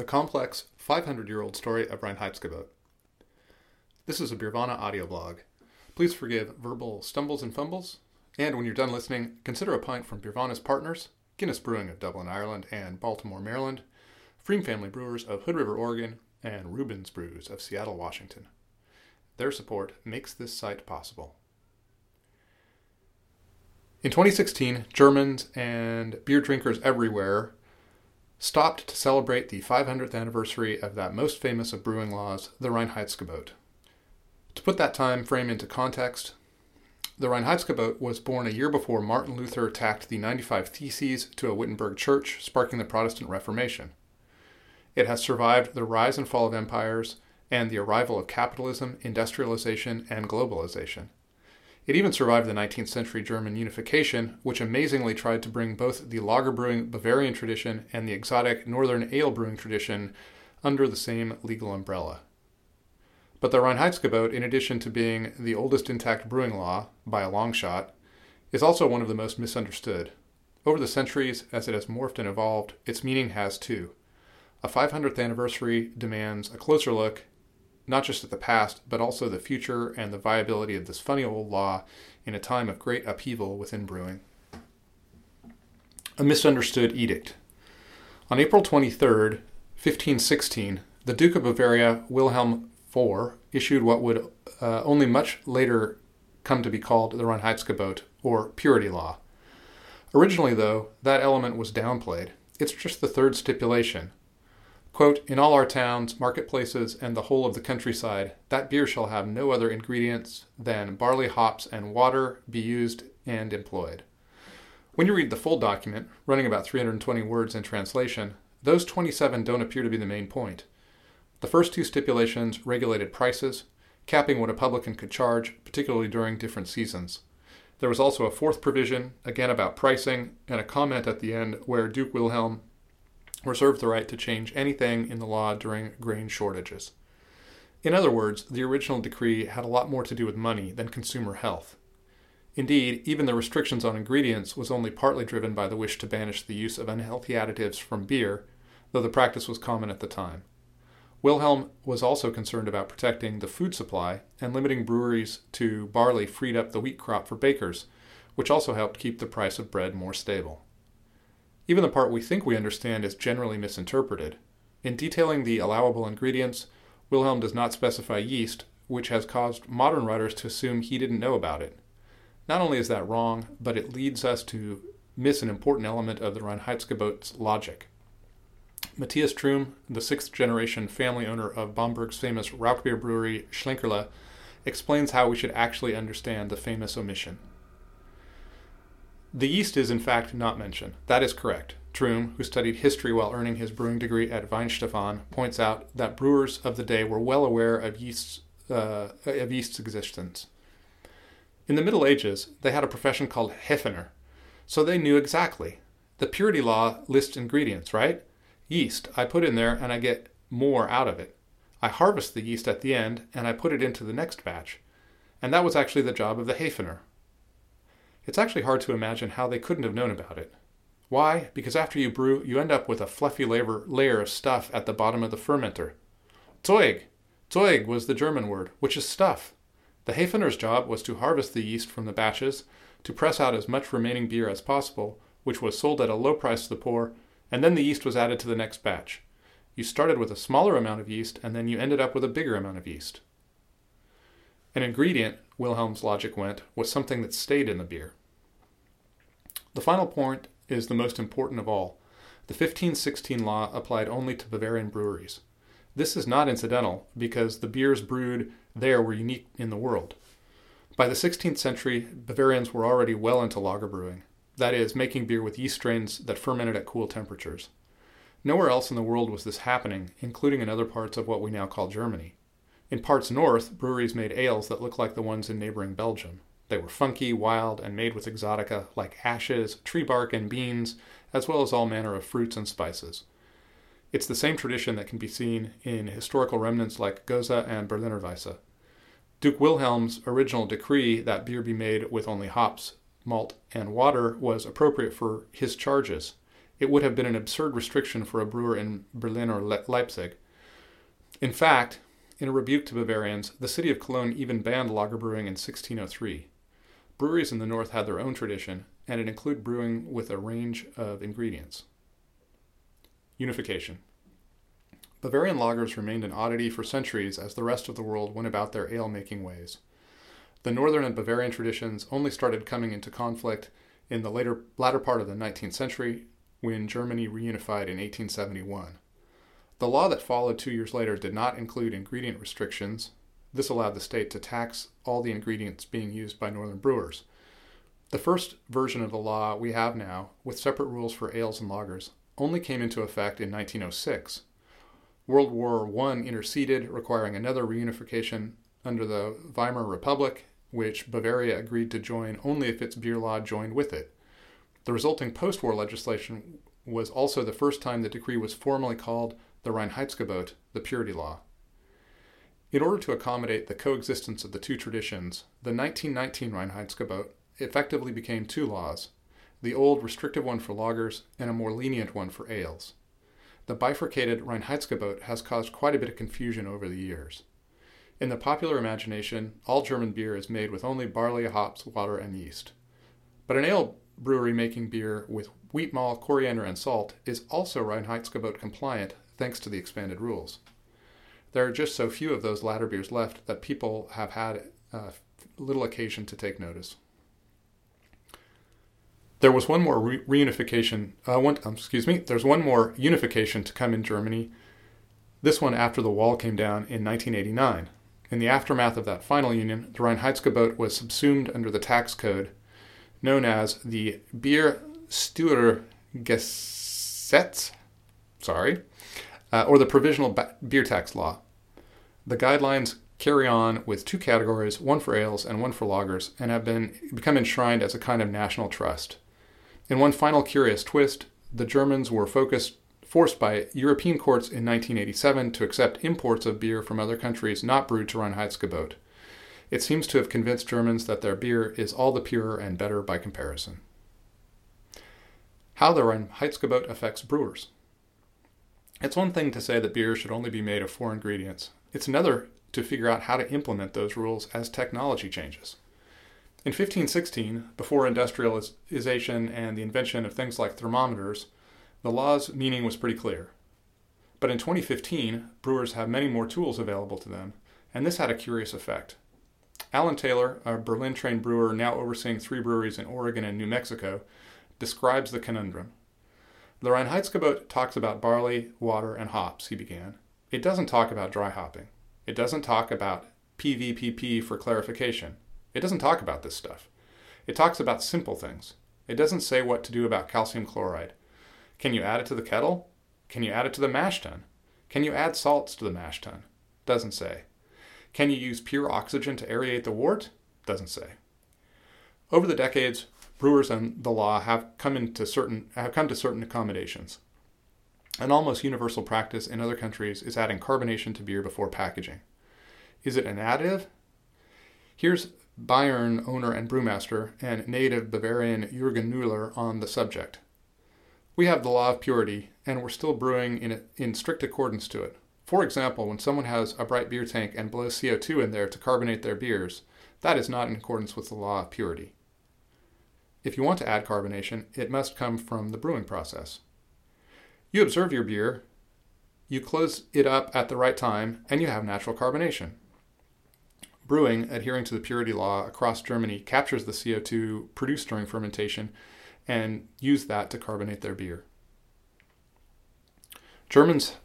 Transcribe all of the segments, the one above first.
the complex 500 year old story of Reinheitsgebot. This is a Beervana audio blog. Please forgive verbal stumbles and fumbles, and when you're done listening, consider a pint from Beervana's partners, Guinness Brewing of Dublin, Ireland, and Baltimore, Maryland, pFriem Family Brewers of Hood River, Oregon, and Reuben's Brews of Seattle, Washington. Their support makes this site possible. In 2016, Germans and beer drinkers everywhere stopped to celebrate the 500th anniversary of that most famous of brewing laws, the Reinheitsgebot. To put that time frame into context, the Reinheitsgebot was born a year before Martin Luther attacked the 95 Theses to a Wittenberg church, sparking the Protestant Reformation. It has survived the rise and fall of empires and the arrival of capitalism, industrialization, and globalization. It even survived the 19th century German unification, which amazingly tried to bring both the lager brewing Bavarian tradition and the exotic northern ale brewing tradition under the same legal umbrella. But the Reinheitsgebot, in addition to being the oldest intact brewing law, by a long shot, is also one of the most misunderstood. Over the centuries, as it has morphed and evolved, its meaning has too. A 500th anniversary demands a closer look not just at the past, but also the future and the viability of this funny old law in a time of great upheaval within brewing. A misunderstood edict. On April 23, 1516, the Duke of Bavaria, Wilhelm IV, issued what would uh, only much later come to be called the Reinheitsgebot, or purity law. Originally, though, that element was downplayed. It's just the third stipulation, Quote, In all our towns, marketplaces, and the whole of the countryside, that beer shall have no other ingredients than barley, hops, and water be used and employed. When you read the full document, running about 320 words in translation, those 27 don't appear to be the main point. The first two stipulations regulated prices, capping what a publican could charge, particularly during different seasons. There was also a fourth provision, again about pricing, and a comment at the end where Duke Wilhelm reserved the right to change anything in the law during grain shortages. In other words, the original decree had a lot more to do with money than consumer health. Indeed, even the restrictions on ingredients was only partly driven by the wish to banish the use of unhealthy additives from beer, though the practice was common at the time. Wilhelm was also concerned about protecting the food supply and limiting breweries to barley freed up the wheat crop for bakers, which also helped keep the price of bread more stable. Even the part we think we understand is generally misinterpreted. In detailing the allowable ingredients, Wilhelm does not specify yeast, which has caused modern writers to assume he didn't know about it. Not only is that wrong, but it leads us to miss an important element of the Reinheitsgebot's logic. Matthias Trum, the sixth generation family owner of Bamberg's famous Rauchbier brewery Schlenkerla, explains how we should actually understand the famous omission. The yeast is in fact not mentioned. That is correct. Trum, who studied history while earning his brewing degree at Weihenstephan, points out that brewers of the day were well aware of yeast's, uh, of yeast's existence. In the Middle Ages, they had a profession called Hefener, so they knew exactly. The purity law lists ingredients, right? Yeast, I put in there and I get more out of it. I harvest the yeast at the end and I put it into the next batch. And that was actually the job of the Hefener. It's actually hard to imagine how they couldn't have known about it. Why? Because after you brew, you end up with a fluffy layer of stuff at the bottom of the fermenter. Zeug! Zeug was the German word, which is stuff. The Hefener's job was to harvest the yeast from the batches, to press out as much remaining beer as possible, which was sold at a low price to the poor, and then the yeast was added to the next batch. You started with a smaller amount of yeast, and then you ended up with a bigger amount of yeast. An ingredient, Wilhelm's logic went, was something that stayed in the beer. The final point is the most important of all. The 1516 law applied only to Bavarian breweries. This is not incidental because the beers brewed there were unique in the world. By the 16th century, Bavarians were already well into lager brewing, that is, making beer with yeast strains that fermented at cool temperatures. Nowhere else in the world was this happening, including in other parts of what we now call Germany. In parts north, breweries made ales that looked like the ones in neighboring Belgium. They were funky, wild, and made with exotica like ashes, tree bark, and beans, as well as all manner of fruits and spices. It's the same tradition that can be seen in historical remnants like Gose and Berliner Weisse. Duke Wilhelm's original decree that beer be made with only hops, malt, and water was appropriate for his charges. it would have been an absurd restriction for a brewer in Berlin or Le- Leipzig. In fact, in a rebuke to Bavarians, the city of Cologne even banned lager brewing in 1603. Breweries in the north had their own tradition, and it included brewing with a range of ingredients. Unification. Bavarian lagers remained an oddity for centuries as the rest of the world went about their ale making ways. The northern and Bavarian traditions only started coming into conflict in the later latter part of the 19th century when Germany reunified in 1871. The law that followed two years later did not include ingredient restrictions. This allowed the state to tax all the ingredients being used by northern brewers. The first version of the law we have now, with separate rules for ales and lagers, only came into effect in 1906. World War I interceded, requiring another reunification under the Weimar Republic, which Bavaria agreed to join only if its beer law joined with it. The resulting post war legislation was also the first time the decree was formally called the Reinheitsgebot, the purity law. In order to accommodate the coexistence of the two traditions, the 1919 Reinheitsgebot effectively became two laws the old restrictive one for lagers and a more lenient one for ales. The bifurcated Reinheitsgebot has caused quite a bit of confusion over the years. In the popular imagination, all German beer is made with only barley, hops, water, and yeast. But an ale brewery making beer with wheat malt, coriander, and salt is also Reinheitsgebot compliant thanks to the expanded rules. There are just so few of those latter beers left that people have had uh, little occasion to take notice. There was one more re- reunification. Uh, one, um, excuse me. There's one more unification to come in Germany. This one after the wall came down in 1989. In the aftermath of that final union, the Reinheitsgebot was subsumed under the tax code known as the Bier Gesetz. Sorry, uh, or the Provisional ba- Beer Tax Law. The guidelines carry on with two categories, one for ales and one for lagers, and have been become enshrined as a kind of national trust. In one final curious twist, the Germans were focused forced by European courts in 1987 to accept imports of beer from other countries not brewed to Reinheitsgebot. It seems to have convinced Germans that their beer is all the purer and better by comparison. How the Reinheitsgebot affects brewers. It's one thing to say that beer should only be made of four ingredients. It's another to figure out how to implement those rules as technology changes. In 1516, before industrialization and the invention of things like thermometers, the law's meaning was pretty clear. But in 2015, brewers have many more tools available to them, and this had a curious effect. Alan Taylor, a Berlin trained brewer now overseeing three breweries in Oregon and New Mexico, describes the conundrum. The Reinheitsgebot talks about barley, water, and hops, he began. It doesn't talk about dry hopping. It doesn't talk about PVPP for clarification. It doesn't talk about this stuff. It talks about simple things. It doesn't say what to do about calcium chloride. Can you add it to the kettle? Can you add it to the mash tun? Can you add salts to the mash tun? Doesn't say. Can you use pure oxygen to aerate the wort? Doesn't say. Over the decades, brewers and the law have come into certain have come to certain accommodations. An almost universal practice in other countries is adding carbonation to beer before packaging. Is it an additive? Here's Bayern owner and brewmaster and native Bavarian Jürgen Knöller on the subject. We have the law of purity, and we're still brewing in, in strict accordance to it. For example, when someone has a bright beer tank and blows CO2 in there to carbonate their beers, that is not in accordance with the law of purity. If you want to add carbonation, it must come from the brewing process. You observe your beer, you close it up at the right time, and you have natural carbonation. Brewing, adhering to the purity law across Germany, captures the CO2 produced during fermentation and use that to carbonate their beer. Germans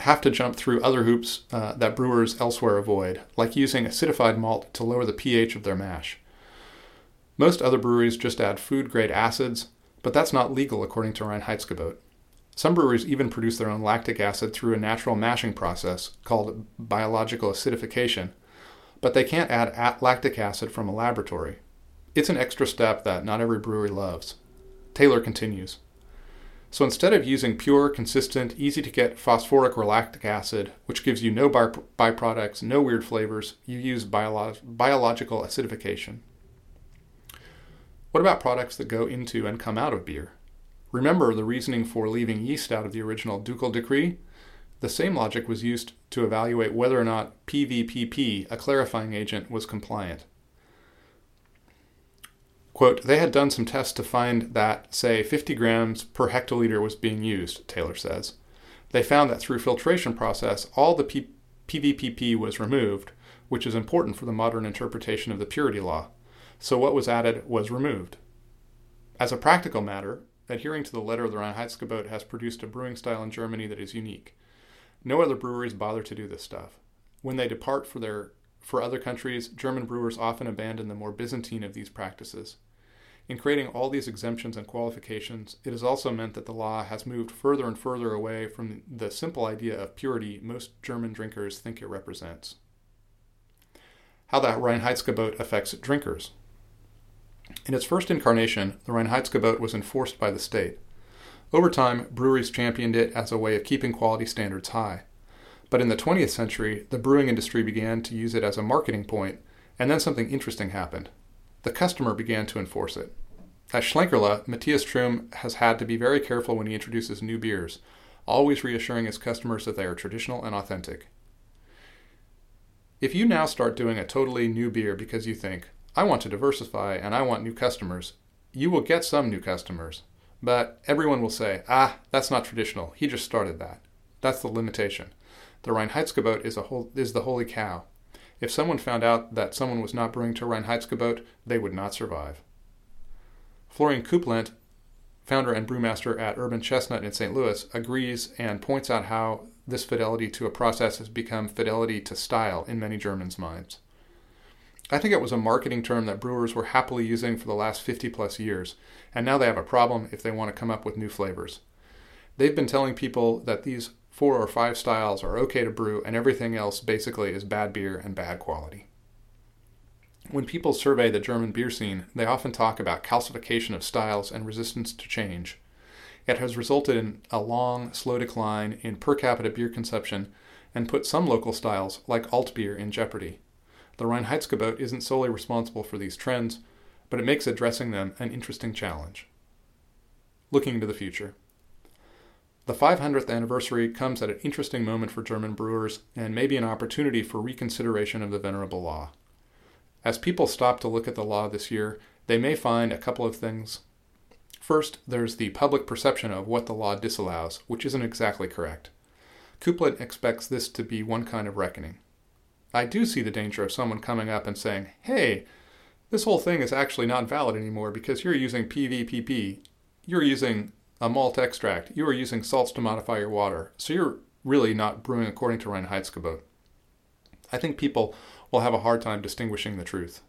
have to jump through other hoops uh, that brewers elsewhere avoid, like using acidified malt to lower the pH of their mash. Most other breweries just add food grade acids, but that's not legal according to Reinheitsgebot. Some breweries even produce their own lactic acid through a natural mashing process called biological acidification, but they can't add lactic acid from a laboratory. It's an extra step that not every brewery loves. Taylor continues. So instead of using pure, consistent, easy to get phosphoric or lactic acid, which gives you no byproducts, no weird flavors, you use biolo- biological acidification. What about products that go into and come out of beer? Remember the reasoning for leaving yeast out of the original ducal decree? The same logic was used to evaluate whether or not PVPP, a clarifying agent, was compliant. Quote, they had done some tests to find that, say, 50 grams per hectoliter was being used, Taylor says. They found that through filtration process, all the P- PVPP was removed, which is important for the modern interpretation of the purity law. So what was added was removed. As a practical matter, adhering to the letter of the Reinheitsgebot has produced a brewing style in Germany that is unique. No other breweries bother to do this stuff. When they depart for their for other countries, German brewers often abandon the more Byzantine of these practices. In creating all these exemptions and qualifications, it has also meant that the law has moved further and further away from the simple idea of purity most German drinkers think it represents. How the Reinheitsgebot affects drinkers. In its first incarnation, the Reinheitsgebot was enforced by the state. Over time, breweries championed it as a way of keeping quality standards high. But in the 20th century, the brewing industry began to use it as a marketing point, and then something interesting happened the customer began to enforce it. At Schlenkerla, Matthias Trum has had to be very careful when he introduces new beers, always reassuring his customers that they are traditional and authentic. If you now start doing a totally new beer because you think, I want to diversify and I want new customers, you will get some new customers. But everyone will say, ah, that's not traditional. He just started that. That's the limitation. The Reinheitsgebot is, a whole, is the holy cow. If someone found out that someone was not brewing to Reinheitsgebot, they would not survive. Florian Kuplent, founder and brewmaster at Urban Chestnut in St. Louis, agrees and points out how this fidelity to a process has become fidelity to style in many Germans' minds. I think it was a marketing term that brewers were happily using for the last 50 plus years, and now they have a problem if they want to come up with new flavors. They've been telling people that these four or five styles are okay to brew, and everything else basically is bad beer and bad quality. When people survey the German beer scene, they often talk about calcification of styles and resistance to change. It has resulted in a long, slow decline in per capita beer consumption and put some local styles, like alt beer, in jeopardy. The Reinheitsgebot isn't solely responsible for these trends, but it makes addressing them an interesting challenge. Looking into the future. The 500th anniversary comes at an interesting moment for German brewers and may be an opportunity for reconsideration of the Venerable Law. As people stop to look at the law this year, they may find a couple of things. First, there's the public perception of what the law disallows, which isn't exactly correct. Kuplent expects this to be one kind of reckoning. I do see the danger of someone coming up and saying, hey, this whole thing is actually not valid anymore because you're using PVPP. You're using a malt extract, you are using salts to modify your water. So you're really not brewing according to Reinheitsgebot. I think people will have a hard time distinguishing the truth.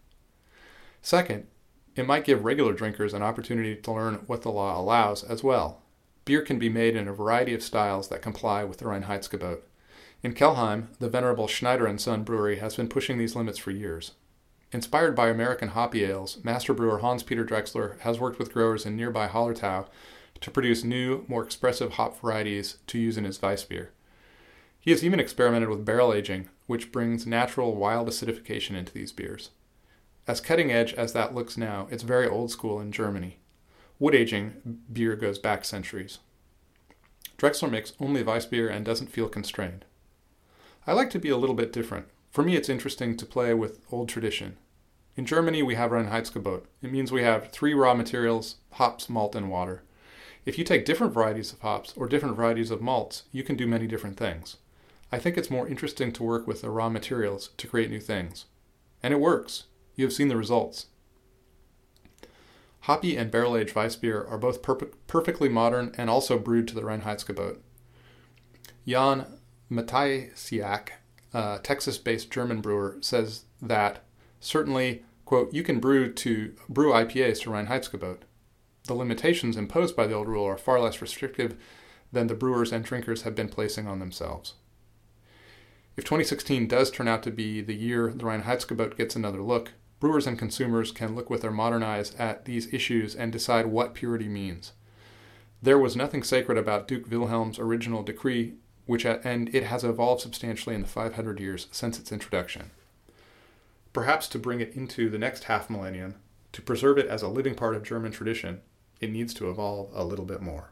Second, it might give regular drinkers an opportunity to learn what the law allows as well. Beer can be made in a variety of styles that comply with the Reinheitsgebot. In Kelheim, the venerable Schneider and Son brewery has been pushing these limits for years. Inspired by American hoppy ales, master brewer Hans Peter Drexler has worked with growers in nearby Hallertau to produce new, more expressive hop varieties to use in his Weissbier. He has even experimented with barrel aging, which brings natural wild acidification into these beers. As cutting edge as that looks now, it's very old school in Germany. Wood aging beer goes back centuries. Drexler makes only Weissbier and doesn't feel constrained. I like to be a little bit different. For me, it's interesting to play with old tradition. In Germany, we have Reinheitsgebot. It means we have three raw materials hops, malt, and water. If you take different varieties of hops or different varieties of malts, you can do many different things. I think it's more interesting to work with the raw materials to create new things. And it works. You have seen the results. Hoppy and barrel aged Weissbier are both per- perfectly modern and also brewed to the Reinheitsgebot. Jan Matysiak, a Texas based German brewer, says that certainly, quote, you can brew to brew IPAs to Reinheitsgebot the limitations imposed by the old rule are far less restrictive than the brewers and drinkers have been placing on themselves. If 2016 does turn out to be the year the Reinheitsgebot gets another look, brewers and consumers can look with their modern eyes at these issues and decide what purity means. There was nothing sacred about Duke Wilhelm's original decree, which and it has evolved substantially in the 500 years since its introduction. Perhaps to bring it into the next half millennium, to preserve it as a living part of German tradition, it needs to evolve a little bit more.